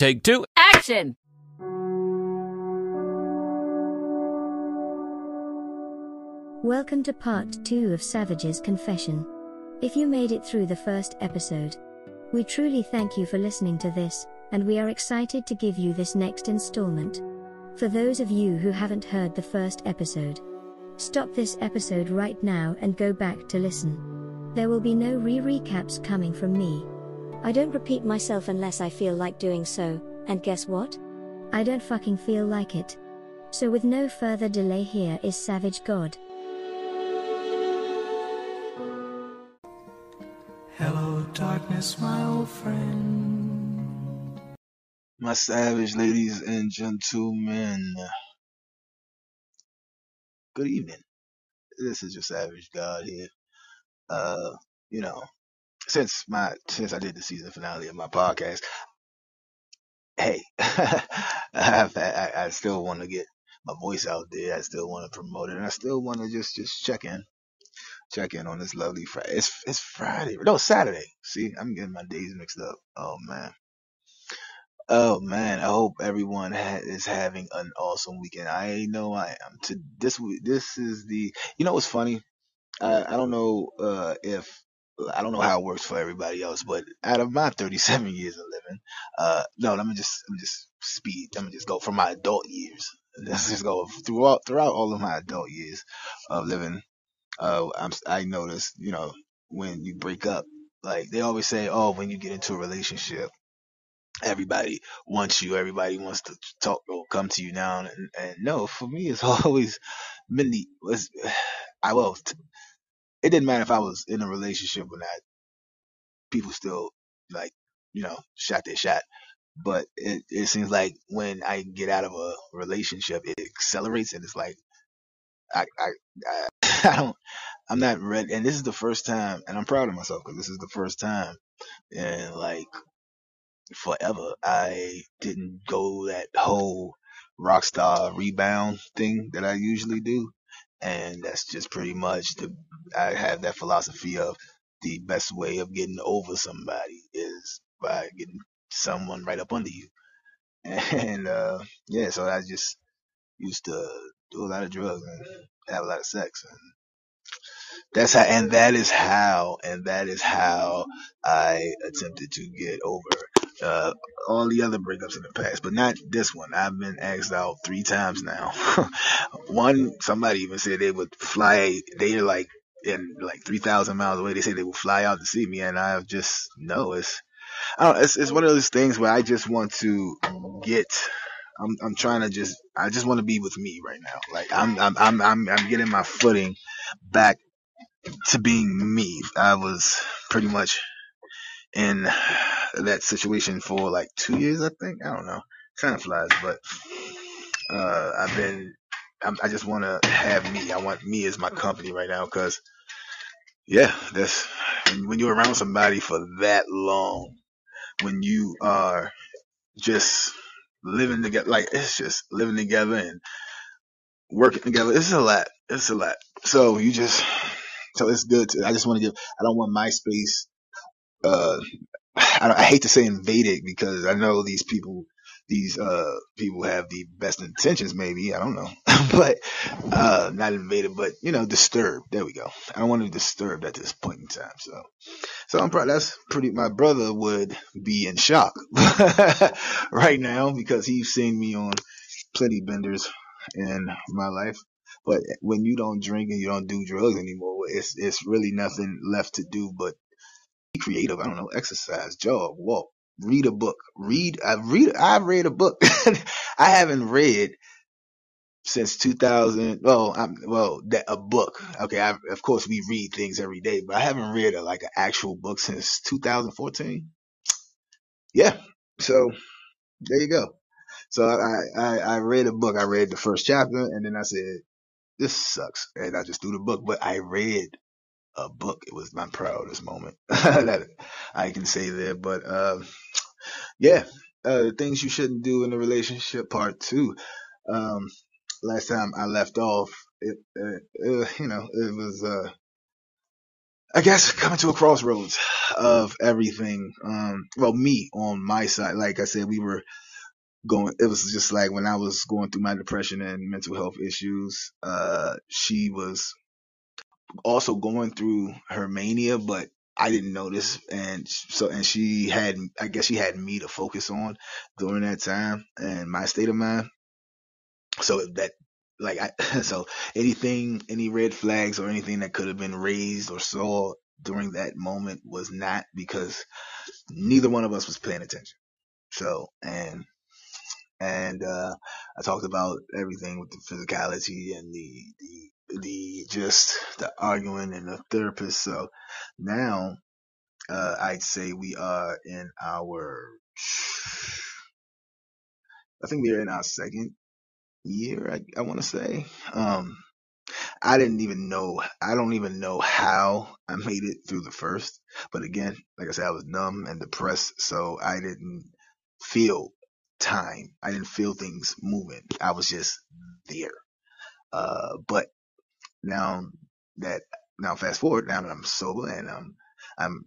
Take two. Action! Welcome to part 2 of Savage's Confession. If you made it through the first episode, we truly thank you for listening to this, and we are excited to give you this next installment. For those of you who haven't heard the first episode, stop this episode right now and go back to listen. There will be no re recaps coming from me. I don't repeat myself unless I feel like doing so, and guess what? I don't fucking feel like it. So, with no further delay, here is Savage God. Hello, darkness, my old friend. My savage ladies and gentlemen. Good evening. This is your savage God here. Uh, you know, since my since I did the season finale of my podcast, hey, I've, I, I still want to get my voice out there. I still want to promote it, and I still want to just just check in, check in on this lovely Friday. It's it's Friday, no Saturday. See, I'm getting my days mixed up. Oh man. Oh man, I hope everyone ha- is having an awesome weekend. I know I am. To this this is the. You know what's funny? I I don't know uh, if I don't know how it works for everybody else, but out of my 37 years of living, uh, no, let me just let me just speed. Let me just go from my adult years. Let's just go throughout throughout all of my adult years of living. Uh, I'm I noticed, you know, when you break up, like they always say, oh, when you get into a relationship everybody wants you. Everybody wants to talk or come to you now. And, and no, for me, it's always the, was, I will, it didn't matter if I was in a relationship or not. People still like, you know, shot their shot. But it, it seems like when I get out of a relationship, it accelerates and it's like, I, I, I, I don't, I'm not ready. And this is the first time, and I'm proud of myself because this is the first time in like forever. I didn't go that whole rock star rebound thing that I usually do. And that's just pretty much the, I have that philosophy of the best way of getting over somebody is by getting someone right up under you. And, uh, yeah, so I just used to do a lot of drugs and have a lot of sex and that's how, and that is how, and that is how I attempted to get over uh, all the other breakups in the past, but not this one. I've been asked out three times now. one, somebody even said they would fly. They're like in like three thousand miles away. They say they would fly out to see me, and I just no. It's I don't. It's it's one of those things where I just want to get. I'm I'm trying to just I just want to be with me right now. Like I'm I'm I'm I'm, I'm getting my footing back to being me. I was pretty much in that situation for like two years, I think. I don't know. Time flies, but uh, I've been. I'm, I just want to have me. I want me as my company right now, because yeah, that's when you're around somebody for that long, when you are just living together, like it's just living together and working together. It's a lot. It's a lot. So you just, so it's good. To, I just want to give. I don't want my space uh, I, I, hate to say invaded because I know these people, these, uh, people have the best intentions, maybe. I don't know, but, uh, not invaded, but, you know, disturbed. There we go. I don't want to be disturbed at this point in time. So, so I'm probably, that's pretty, my brother would be in shock right now because he's seen me on plenty benders in my life. But when you don't drink and you don't do drugs anymore, it's, it's really nothing left to do but creative. I don't know, exercise, jog, walk, read a book, read. I read. I've read a book. I haven't read since 2000. Well, I'm, well, that a book. Okay, I, of course we read things every day, but I haven't read a, like an actual book since 2014. Yeah, so there you go. So I, I I read a book. I read the first chapter, and then I said, "This sucks," and I just threw the book. But I read a book. It was my proudest moment that I can say there. But uh, yeah, uh, things you shouldn't do in a relationship part two. Um, last time I left off, it, uh, uh, you know, it was uh, I guess coming to a crossroads of everything. Um, well, me on my side, like I said, we were going, it was just like when I was going through my depression and mental health issues, uh, she was also going through her mania, but I didn't notice. And so, and she had, I guess she had me to focus on during that time and my state of mind. So that, like, I, so anything, any red flags or anything that could have been raised or saw during that moment was not because neither one of us was paying attention. So, and, and, uh, I talked about everything with the physicality and the, the the just the arguing and the therapist. So now, uh, I'd say we are in our, I think we're in our second year. I, I want to say, um, I didn't even know, I don't even know how I made it through the first, but again, like I said, I was numb and depressed. So I didn't feel time. I didn't feel things moving. I was just there. Uh, but now that now fast forward now that I'm sober and um I'm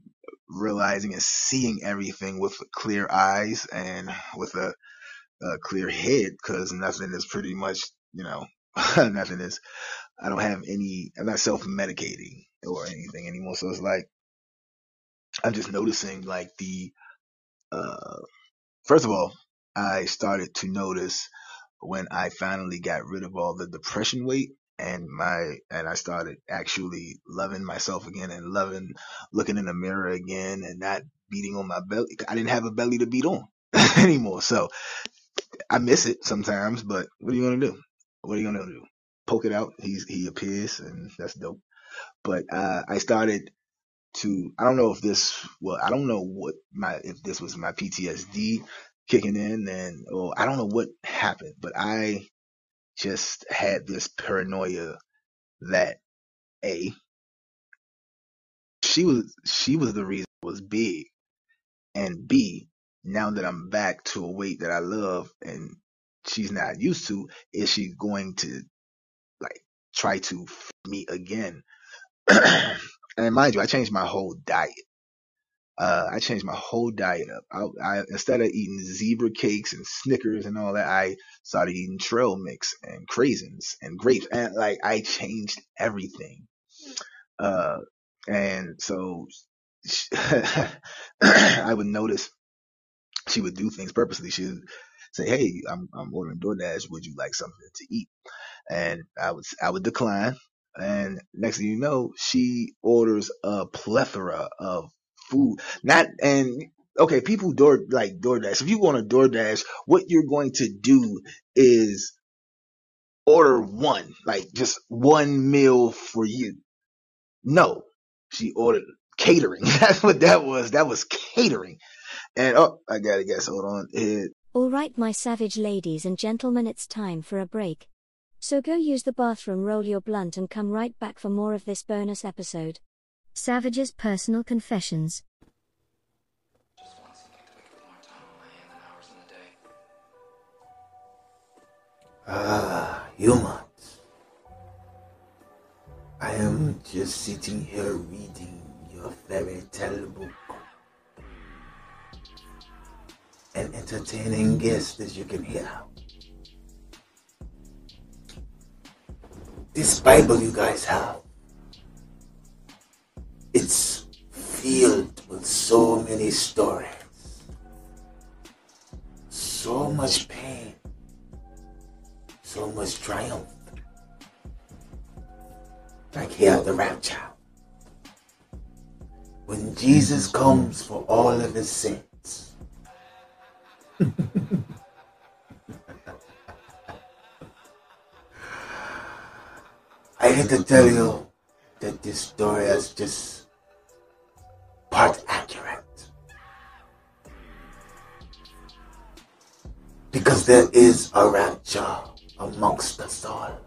realizing and seeing everything with clear eyes and with a, a clear head because nothing is pretty much you know nothing is I don't have any I'm not self medicating or anything anymore. So it's like I'm just noticing like the uh first of all I started to notice when I finally got rid of all the depression weight and my and I started actually loving myself again and loving looking in the mirror again and not beating on my belly. I didn't have a belly to beat on anymore. So I miss it sometimes, but what are you gonna do? What are you gonna do? Poke it out. He's he appears and that's dope. But uh, I started to I don't know if this well I don't know what my if this was my PTSD kicking in and or I don't know what happened, but I just had this paranoia that a she was she was the reason it was big, and b now that I'm back to a weight that I love and she's not used to, is she going to like try to me again? and mind you, I changed my whole diet. Uh, I changed my whole diet up. I, I instead of eating zebra cakes and Snickers and all that, I started eating trail mix and craisins and grapes, and like I changed everything. Uh, and so I would notice she would do things purposely. She would say, "Hey, I'm I'm ordering DoorDash. Would you like something to eat?" And I would I would decline. And next thing you know, she orders a plethora of food. Not and okay, people door like DoorDash. If you go on a DoorDash, what you're going to do is order one, like just one meal for you. No, she ordered catering. That's what that was. That was catering. And oh, I gotta guess. Hold on. It, All right, my savage ladies and gentlemen, it's time for a break. So go use the bathroom, roll your blunt, and come right back for more of this bonus episode. Savage's personal confessions. Ah, humans. I am just sitting here reading your fairy tale book and entertaining guests as you can hear. This Bible you guys have, it's filled with so many stories, so much pain, so much triumph. Like here the rapture. When Jesus comes for all of his saints. I hate to tell you that this story has just part accurate. Because there is a rapture amongst us all.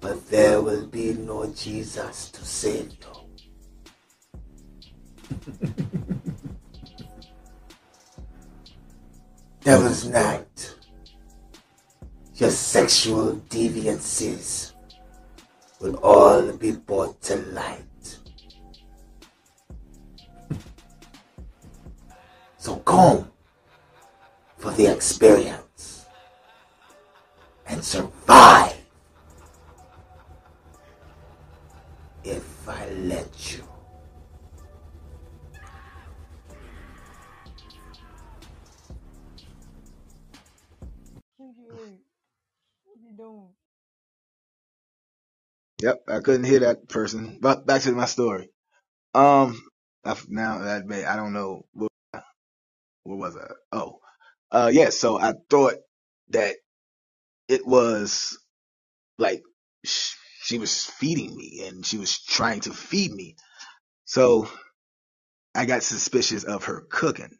But there will be no Jesus to save you. Devil's Night. Your sexual deviances will all be brought to light. So come for the experience and survive if I let you. Yep, I couldn't hear that person. But back to my story. Um, now that may, I don't know what, was I? Oh, uh, yeah. So I thought that it was like sh- she was feeding me and she was trying to feed me. So I got suspicious of her cooking.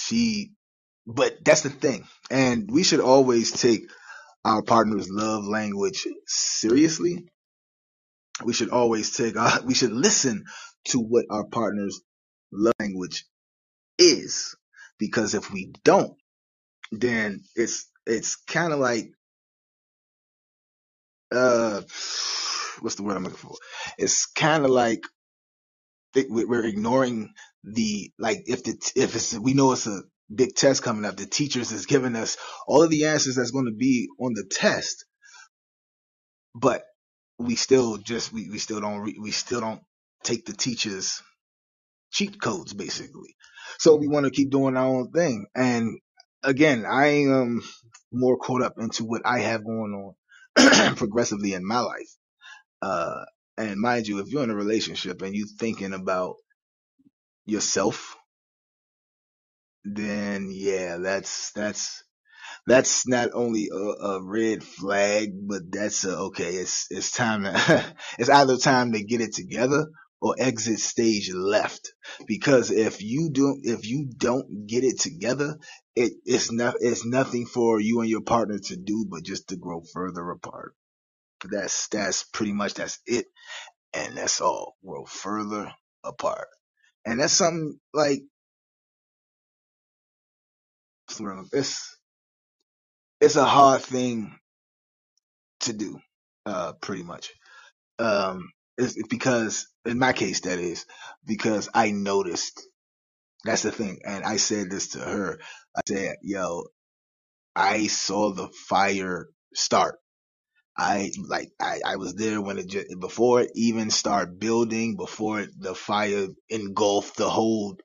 She, but that's the thing. And we should always take our partner's love language seriously. We should always take our, we should listen to what our partner's love language is. Because if we don't, then it's, it's kind of like, uh, what's the word I'm looking for? It's kind of like we're ignoring the, like, if the, if it's, we know it's a big test coming up, the teachers is giving us all of the answers that's going to be on the test, but we still just, we, we still don't, re- we still don't take the teachers cheat codes basically. So we want to keep doing our own thing. And again, I am more caught up into what I have going on progressively in my life. Uh, and mind you, if you're in a relationship and you're thinking about yourself, then yeah, that's, that's, that's not only a, a red flag, but that's a, okay, it's, it's time to, it's either time to get it together or exit stage left. Because if you do, if you don't get it together, it, it's not, it's nothing for you and your partner to do, but just to grow further apart. That's, that's pretty much, that's it. And that's all. Grow further apart. And that's something like, it's, it's a hard thing to do, uh, pretty much. Um, it's because in my case, that is because I noticed that's the thing. And I said this to her. I said, yo, I saw the fire start. I like I, I was there when it just before it even started building, before the fire engulfed the whole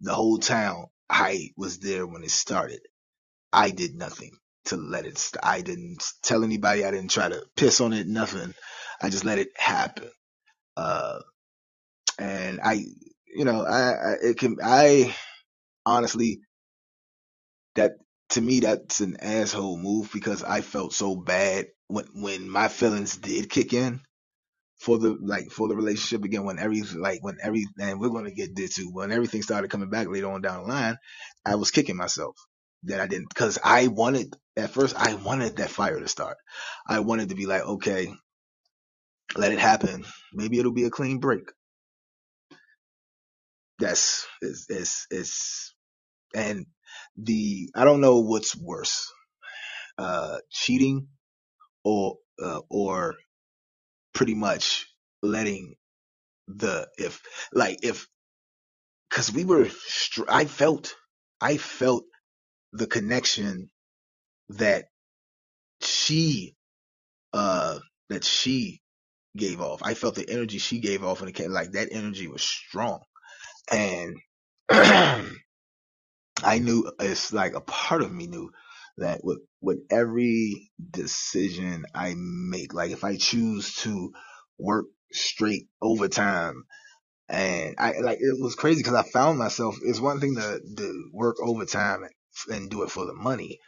the whole town. I was there when it started. I did nothing to let it. St- I didn't tell anybody. I didn't try to piss on it. Nothing. I just let it happen. Uh, and I, you know, I, I it can I honestly that to me that's an asshole move because I felt so bad when when my feelings did kick in for the like for the relationship again when every like when every and we're gonna get there too. When everything started coming back later on down the line I was kicking myself that I didn't because I wanted at first I wanted that fire to start. I wanted to be like okay let it happen. Maybe it'll be a clean break. That's is is and the I don't know what's worse uh cheating or uh, or pretty much letting the if like if because we were str- I felt I felt the connection that she uh that she gave off. I felt the energy she gave off and it came like that energy was strong and I knew it's like a part of me knew that with with every decision I make, like if I choose to work straight overtime and I like it was crazy because I found myself it's one thing to, to work overtime and, and do it for the money.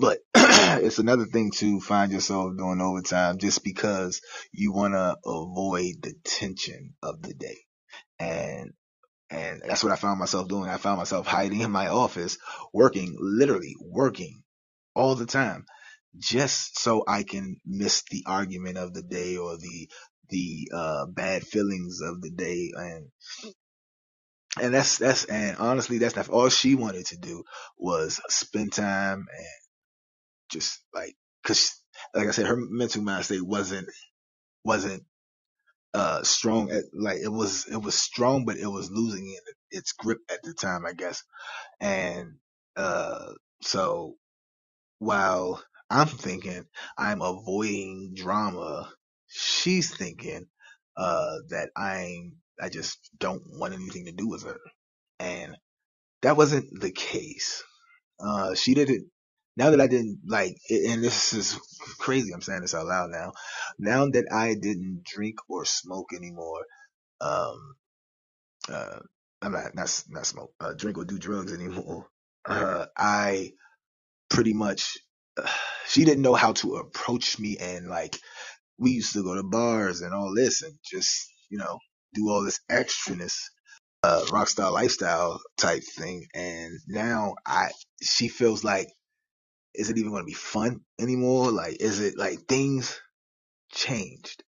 But it's another thing to find yourself doing overtime just because you want to avoid the tension of the day. And and that's what I found myself doing. I found myself hiding in my office, working, literally working all the time, just so I can miss the argument of the day or the, the, uh, bad feelings of the day. And, and that's, that's, and honestly, that's not all she wanted to do was spend time and just like, cause like I said, her mental mind state wasn't wasn't uh strong at like it was it was strong, but it was losing it, its grip at the time, I guess. And uh so while I'm thinking I'm avoiding drama, she's thinking uh that I'm I just don't want anything to do with her. And that wasn't the case. Uh she didn't now that I didn't like and this is crazy, I'm saying this out loud now. Now that I didn't drink or smoke anymore, um uh I'm not not not smoke, uh, drink or do drugs anymore. Uh I pretty much uh, she didn't know how to approach me and like we used to go to bars and all this and just you know do all this extraness uh rock star lifestyle type thing and now i she feels like is it even going to be fun anymore? Like is it like things changed?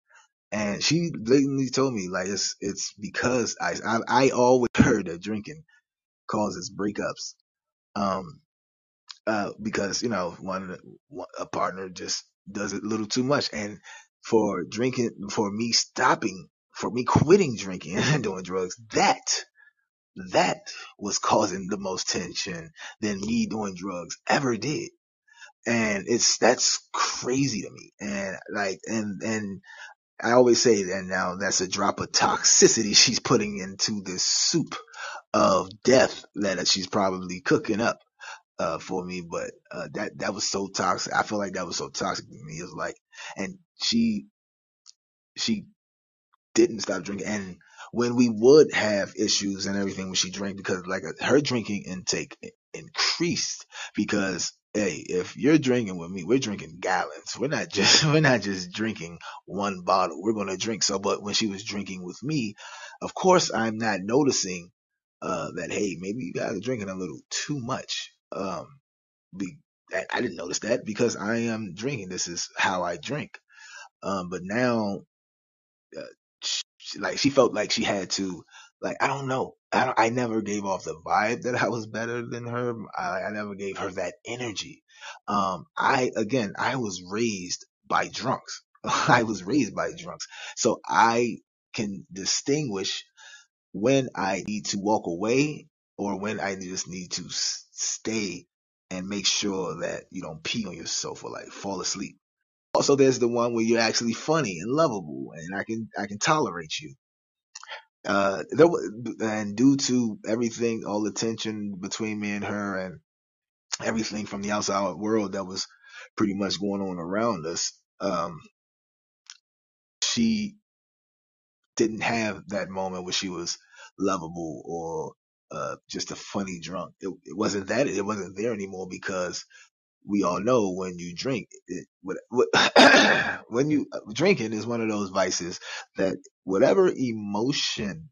And she blatantly told me like it's it's because i i, I always heard that drinking causes breakups um uh, because you know one a partner just does it a little too much, and for drinking, for me stopping, for me quitting drinking and doing drugs, that that was causing the most tension than me doing drugs ever did. And it's, that's crazy to me. And like, and, and I always say that now that's a drop of toxicity she's putting into this soup of death that she's probably cooking up uh, for me, but uh, that that was so toxic. I feel like that was so toxic to me. It was like, and she she didn't stop drinking, and when we would have issues and everything when she drank, because like her drinking intake increased because hey, if you're drinking with me, we're drinking gallons. We're not just we're not just drinking one bottle. We're gonna drink so. But when she was drinking with me, of course I'm not noticing uh, that hey, maybe you guys are drinking a little too much. Um, be, I didn't notice that because I am drinking. This is how I drink. Um, but now, uh, she, like she felt like she had to, like I don't know. I don't, I never gave off the vibe that I was better than her. I, I never gave her that energy. Um, I again, I was raised by drunks. I was raised by drunks, so I can distinguish when I need to walk away or when I just need to stay and make sure that you don't pee on yourself or like fall asleep. Also, there's the one where you're actually funny and lovable and I can, I can tolerate you. Uh, there, and due to everything, all the tension between me and her and everything from the outside world that was pretty much going on around us, um, she didn't have that moment where she was lovable or uh, just a funny drunk. It, it wasn't that. It wasn't there anymore because we all know when you drink, it, what, what, when you uh, drinking is one of those vices that whatever emotion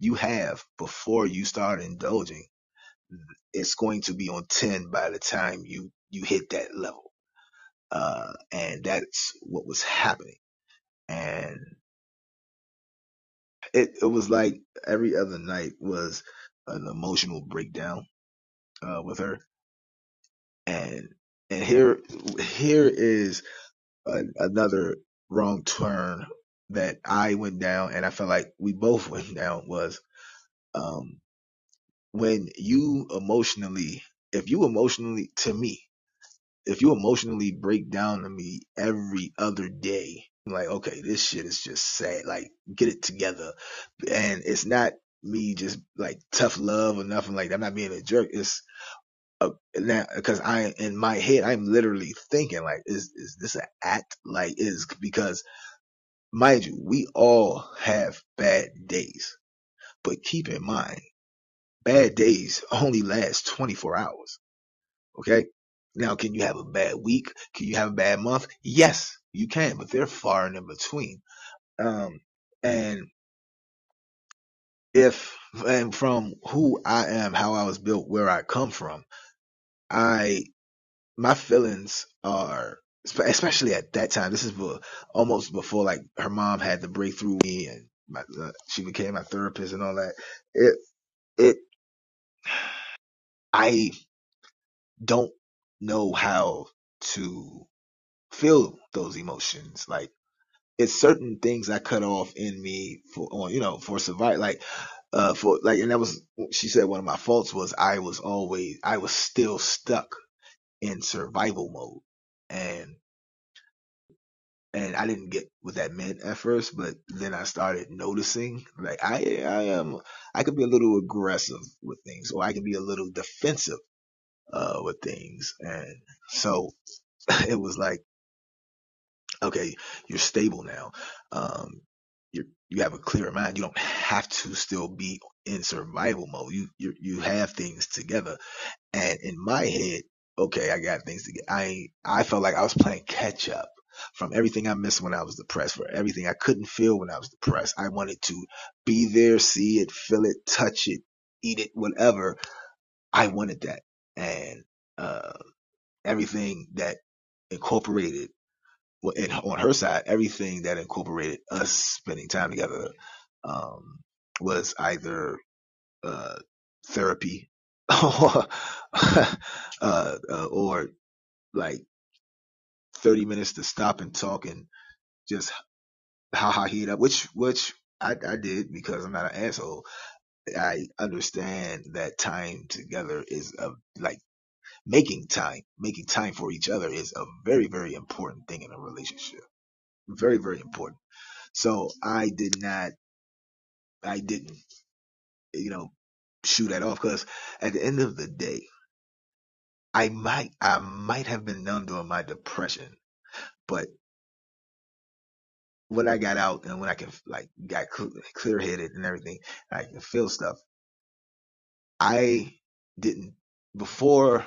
you have before you start indulging, it's going to be on 10 by the time you, you hit that level. Uh, and that's what was happening. And it, it was like every other night was an emotional breakdown, uh, with her. And, and here, here is a, another wrong turn that I went down and I felt like we both went down was, um, when you emotionally, if you emotionally, to me, if you emotionally break down to me every other day, like, okay, this shit is just sad. Like, get it together. And it's not me just like tough love or nothing like that. I'm not being a jerk. It's uh, now because I in my head I'm literally thinking like, is is this an act? Like, is because mind you, we all have bad days, but keep in mind, bad days only last 24 hours. Okay. Now, can you have a bad week? Can you have a bad month? Yes, you can, but they're far and in between. Um, and if, and from who I am, how I was built, where I come from, I, my feelings are, especially at that time, this is almost before like her mom had to break through me and my, uh, she became my therapist and all that. It, it, I don't know how to feel those emotions. Like it's certain things I cut off in me for, you know, for survive, like, uh, for like, and that was, she said one of my faults was I was always, I was still stuck in survival mode. And, and I didn't get what that meant at first, but then I started noticing, like, I, I am, I could be a little aggressive with things, or I can be a little defensive, uh, with things. And so it was like, okay, you're stable now. Um, you you have a clearer mind. You don't have to still be in survival mode. You you you have things together. And in my head, okay, I got things together. I I felt like I was playing catch up from everything I missed when I was depressed, for everything I couldn't feel when I was depressed. I wanted to be there, see it, feel it, touch it, eat it, whatever. I wanted that. And uh everything that incorporated and on her side, everything that incorporated us spending time together um, was either uh, therapy or, uh, uh, or like 30 minutes to stop and talk and just ha ha heat up, which which I, I did because I'm not an asshole. I understand that time together is a like making time, making time for each other is a very, very important thing in a relationship. Very, very important. So I did not, I didn't, you know, shoot that off because at the end of the day, I might, I might have been numb during my depression, but when I got out and when I can like got clear headed and everything, I can feel stuff. I didn't before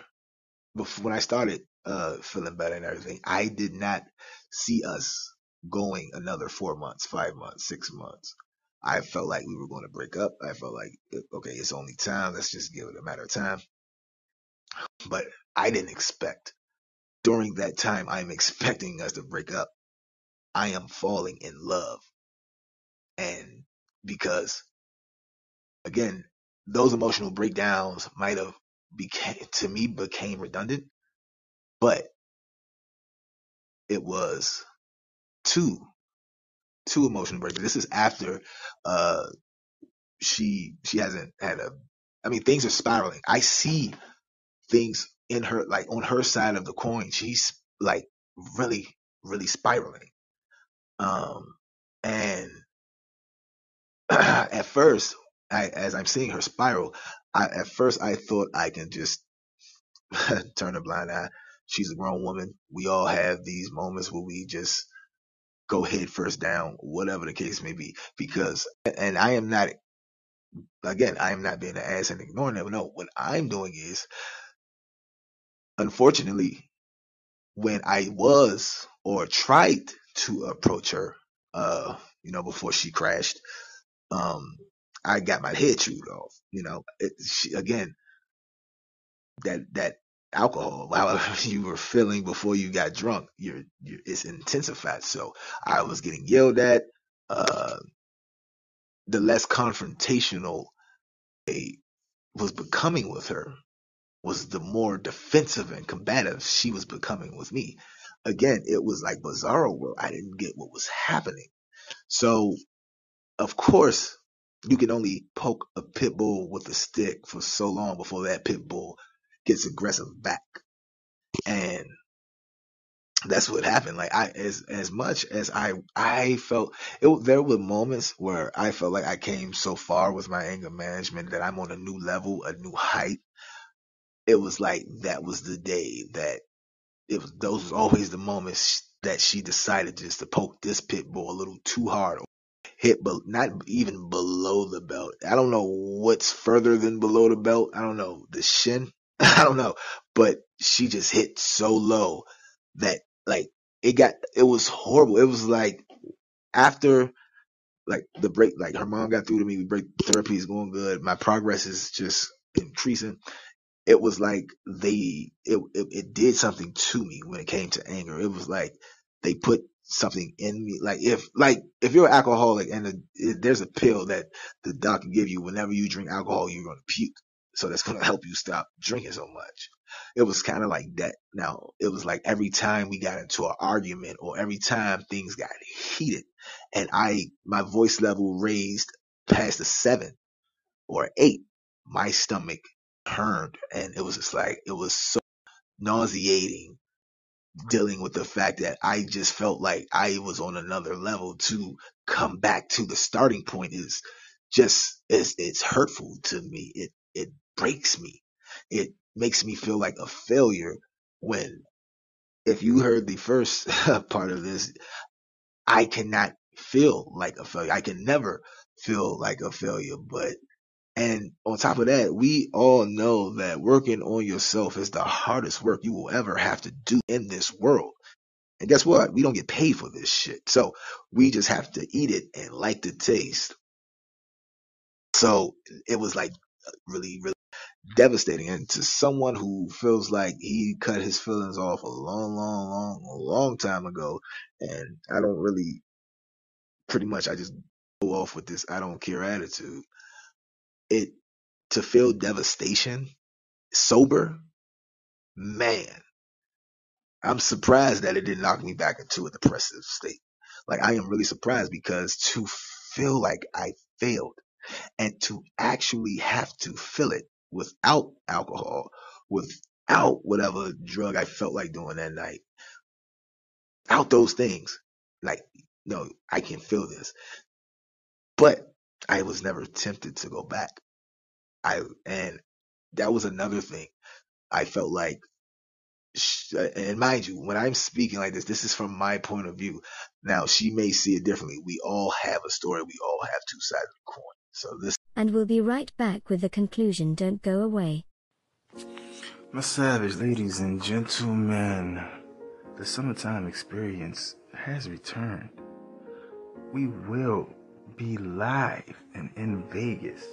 before when I started uh feeling better and everything, I did not see us going another four months, five months, six months. I felt like we were going to break up. I felt like okay, it's only time. Let's just give it a matter of time. But I didn't expect during that time I'm expecting us to break up. I am falling in love. And because again, those emotional breakdowns might have became to me became redundant, but it was two two emotional breakdowns. This is after uh she she hasn't had a I mean things are spiraling. I see things in her like on her side of the coin. She's like really really spiraling. Um and at first I, as I'm seeing her spiral, I, at first I thought I can just turn a blind eye. She's a grown woman. We all have these moments where we just go head first down, whatever the case may be. Because, and I am not, again, I am not being an ass and ignoring them. No, what I'm doing is, unfortunately, when I was or tried to approach her, uh, you know, before she crashed, um, I got my head chewed off. You know, it, she, again, that that alcohol, however you were feeling before you got drunk, you're, you're it's intensified. So I was getting yelled at. Uh, the less confrontational a was becoming with her was the more defensive and combative she was becoming with me. Again, it was like bizarro world. I didn't get what was happening. So, of course, you can only poke a pit bull with a stick for so long before that pit bull gets aggressive back. And that's what happened. Like I, as, as much as I, I felt it, there were moments where I felt like I came so far with my anger management that I'm on a new level, a new height. It was like that was the day that it was, those was always the moments that she decided just to poke this pit bull a little too hard hit, but not even below the belt. I don't know what's further than below the belt. I don't know the shin. I don't know, but she just hit so low that like it got, it was horrible. It was like after like the break, like her mom got through to me. We break therapy is going good. My progress is just increasing. It was like they, it, it, it did something to me when it came to anger. It was like they put something in me. Like if, like if you're an alcoholic and a, there's a pill that the doc can give you whenever you drink alcohol, you're to puke. So that's to help you stop drinking so much. It was kind of like that. Now, it was like every time we got into an argument or every time things got heated and I, my voice level raised past a seven or eight, my stomach turned and it was just like, it was so nauseating dealing with the fact that I just felt like I was on another level to come back to the starting point is just it's it's hurtful to me. It it breaks me. It makes me feel like a failure when if you heard the first part of this, I cannot feel like a failure. I can never feel like a failure, but and on top of that, we all know that working on yourself is the hardest work you will ever have to do in this world. And guess what? We don't get paid for this shit. So we just have to eat it and like the taste. So it was like really, really devastating. And to someone who feels like he cut his feelings off a long, long, long, long time ago, and I don't really, pretty much, I just go off with this I don't care attitude. It, to feel devastation sober, man, I'm surprised that it didn't knock me back into a depressive state. Like I am really surprised because to feel like I failed and to actually have to feel it without alcohol, without whatever drug I felt like doing that night, out those things, like, no, I can feel this. But I was never tempted to go back. I, and that was another thing. I felt like and mind you, when I'm speaking like this, this is from my point of view. Now, she may see it differently. We all have a story. We all have two sides of the coin. So this. And we'll be right back with the conclusion. Don't go away. My savage ladies and gentlemen, the summertime experience has returned. We will be live and in Vegas.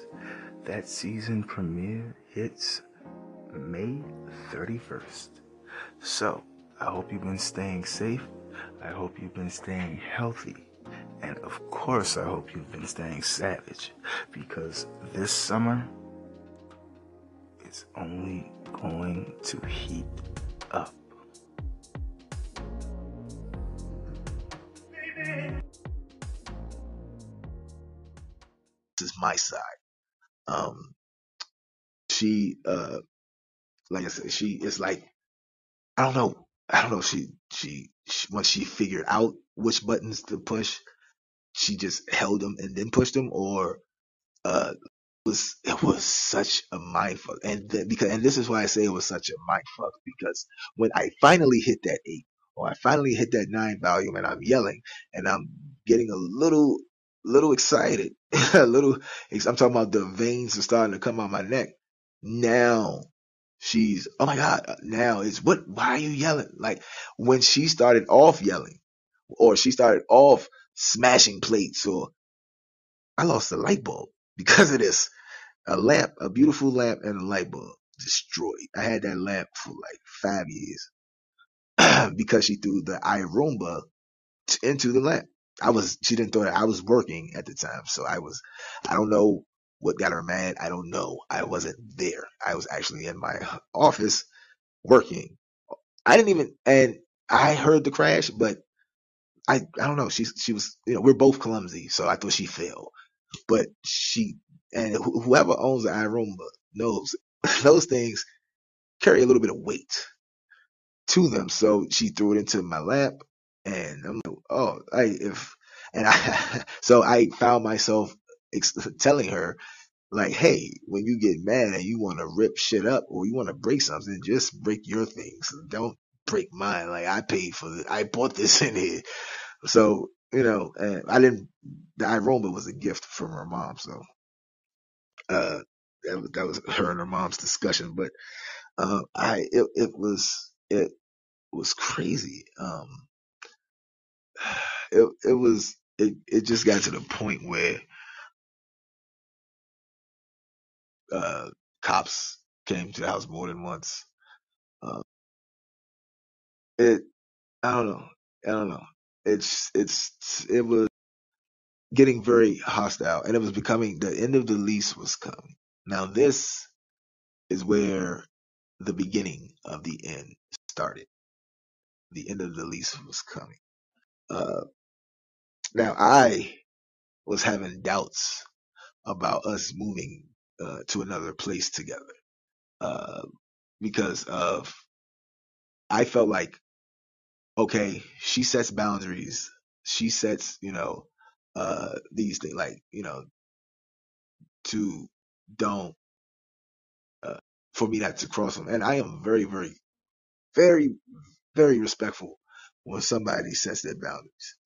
That season premiere hits May 31st. So, I hope you've been staying safe. I hope you've been staying healthy. And of course, I hope you've been staying savage because this summer is only going to heat up. My side. Um, she, uh, like I said, she is like I don't know. I don't know. She, she, she, once she figured out which buttons to push, she just held them and then pushed them, or uh, it was it was such a mind fuck. And the, because and this is why I say it was such a mind fuck because when I finally hit that eight or I finally hit that nine volume and I'm yelling and I'm getting a little little excited, a little. I'm talking about the veins are starting to come out my neck. Now she's oh my god now it's what why are you yelling like when she started off yelling or she started off smashing plates or i lost a light bulb because of this a lamp a beautiful lamp and a light bulb destroyed i had that lamp for like five years because she threw the iRoomba into the lamp i was she didn't throw it i was working at the time so i was i don't know what got her mad? I don't know. I wasn't there. I was actually in my office working. I didn't even, and I heard the crash, but I, I don't know. She, she was, you know, we're both clumsy, so I thought she fell, but she, and wh- whoever owns the iRoomba knows those things carry a little bit of weight to them. So she threw it into my lap and I'm like, oh, I, if, and I, so I found myself ex- telling her like, hey, when you get mad and you want to rip shit up or you want to break something, just break your things. Don't break mine. Like I paid for this. I bought this in here. So, you know, and I didn't, the iRoomba was a gift from her mom. So, uh, that was, that was her and her mom's discussion, but, uh, I, it, it was, it was crazy. Um, it, it was, it, it just got to the point where, uh, cops came to the house more than once. Uh, it, I don't know. I don't know. It's, it's, it was getting very hostile and it was becoming, the end of the lease was coming. Now this is where the beginning of the end started. The end of the lease was coming. Uh, now I was having doubts about us moving uh, to another place together uh, because of I felt like okay, she sets boundaries. She sets, you know, uh, these things like, you know, to don't, uh, for me not to cross them. And I am very, very, very, very respectful when somebody sets their boundaries.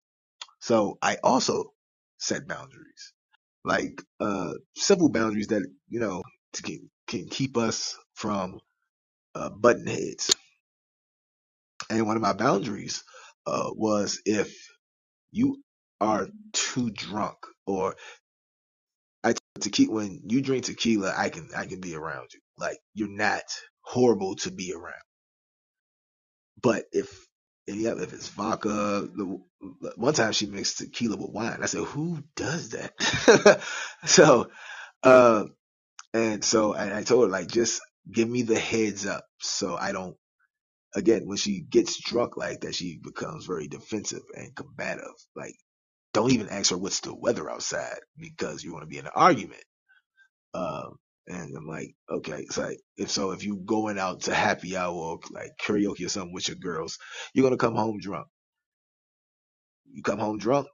So I also set boundaries, like, uh, boundaries that, you know, can, can keep us from, uh, button heads. And one of my boundaries, uh, was if you are too drunk or I tequila when you drink tequila, I can I can be around you. Like you're not horrible to be around. But if and yeah, if it's vodka, the, one time she mixed tequila with wine. I said, who does that? so, uh, and so I, I told her like, just give me the heads up so I don't. Again, when she gets drunk like that, she becomes very defensive and combative. Like don't even ask her what's the weather outside because you want to be in an argument. Um, and I'm like, okay, it's like if so, if you're going out to happy hour or like karaoke or something with your girls, you're gonna come home drunk. You come home drunk.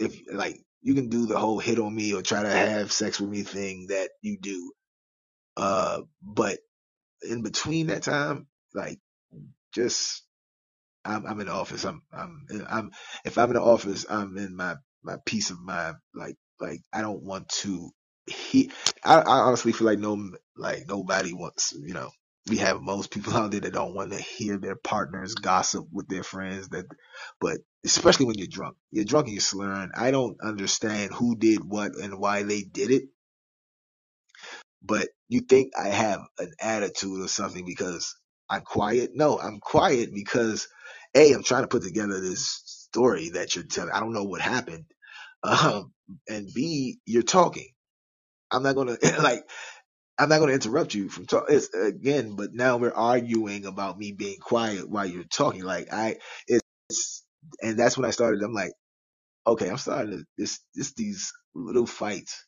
If like you can do the whole hit on me or try to have sex with me thing that you do, uh, but in between that time, like just I'm, I'm in the office. I'm, I'm, I'm, if I'm in the office, I'm in my, my peace of mind. Like, like, I don't want to he, I, I honestly feel like no, like nobody wants, you know, we have most people out there that don't want to hear their partners gossip with their friends that, but especially when you're drunk, you're drunk and you're slurring. I don't understand who did what and why they did it but you think I have an attitude or something because I'm quiet. No, I'm quiet because A, I'm trying to put together this story that you're telling. I don't know what happened. Um, and B, you're talking. I'm not gonna like. I'm not gonna interrupt you from talking again. But now we're arguing about me being quiet while you're talking. Like I, it's, and that's when I started. I'm like, okay, I'm starting to this, this these little fights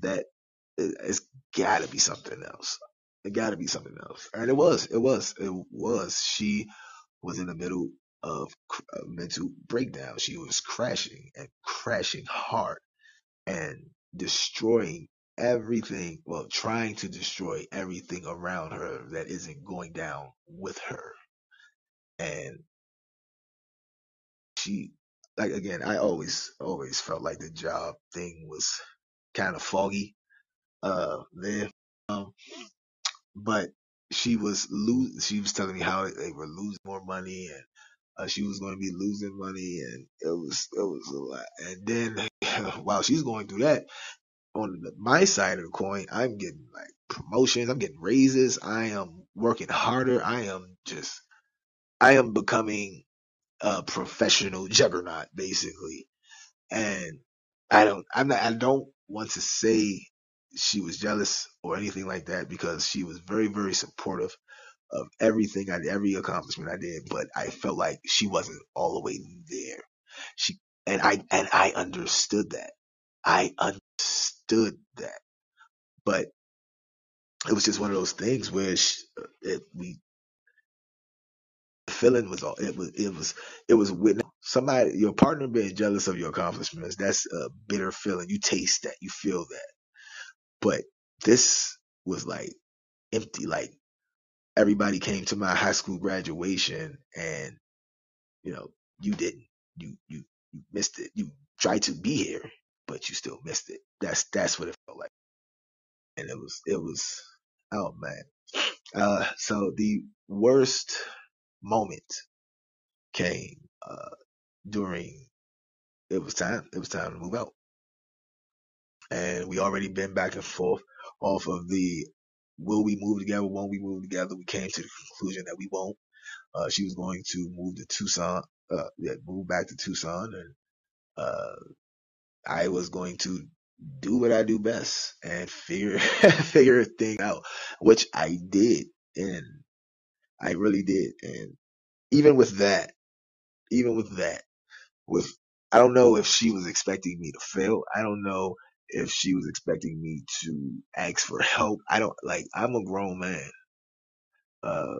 that it, it's got to be something else. It got to be something else. And it was, it was, it was. She was in the middle of a mental breakdown. She was crashing and crashing hard and destroying everything. Well, trying to destroy everything around her that isn't going down with her. And she, like again, I always, always felt like the job thing was kind of foggy uh there. Um, but she was lose. She was telling me how they were losing more money and uh, she was going to be losing money and it was it was a lot. And then while she's going through that, on my side of the coin, I'm getting like promotions. I'm getting raises. I am working harder. I am just I am becoming a professional juggernaut basically. And I don't I'm not I don't want to say she was jealous or anything like that because she was very, very supportive of everything I every accomplishment I did, but I felt like she wasn't all the way there. She and I and I understood that. I understood that, but it was just one of those things where she, it, we feeling was all it was it was it was with somebody your partner being jealous of your accomplishments. That's a bitter feeling. You taste that. You feel that but this was like empty. Like everybody came to my high school graduation and, you know, you didn't. You, you, you missed it. You tried to be here, but you still missed it. That's, that's what it felt like. And it was, it was, oh man. Uh, so the worst moment came, uh, during, it was time, it was time to move out and we already been back and forth off of the will we move together, won't we move together? We came to the conclusion that we won't. Uh, she was going to move to Tucson, uh, yeah, move back to Tucson and, uh, I was going to do what I do best and figure figure a thing out, which I did, and I really did. And even with that, even with that, with I don't know if she was expecting me to fail. I don't know if she was expecting me to ask for help. I don't like. I'm a grown man. Uh,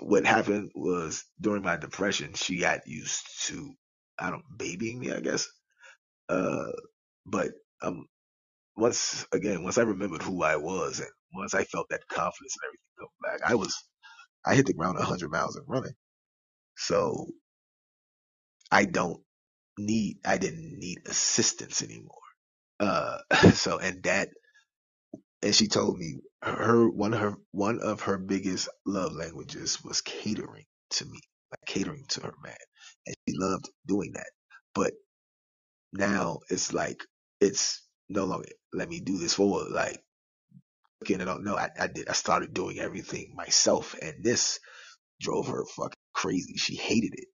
what happened was during my depression, she got used to I don't babying me, I guess. Uh, but um, once again, once I remembered who I was, and once I felt that confidence and everything come back, I was I hit the ground 100 miles and running. So I don't need I didn't need assistance anymore. Uh, so and that and she told me her one of her one of her biggest love languages was catering to me, like catering to her man, and she loved doing that. But now it's like it's no longer let me do this for like looking it up. No, I, I did. I started doing everything myself, and this drove her fucking crazy. She hated it,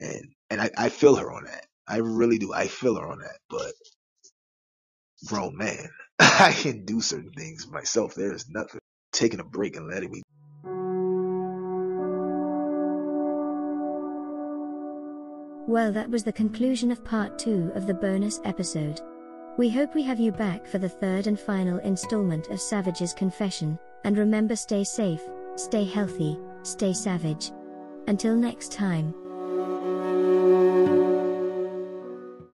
and and I, I feel her on that. I really do. I feel her on that. But grown man, I can do certain things myself. There is nothing taking a break and letting me. Well, that was the conclusion of part two of the bonus episode. We hope we have you back for the third and final installment of Savage's Confession, and remember stay safe, stay healthy, stay savage. Until next time.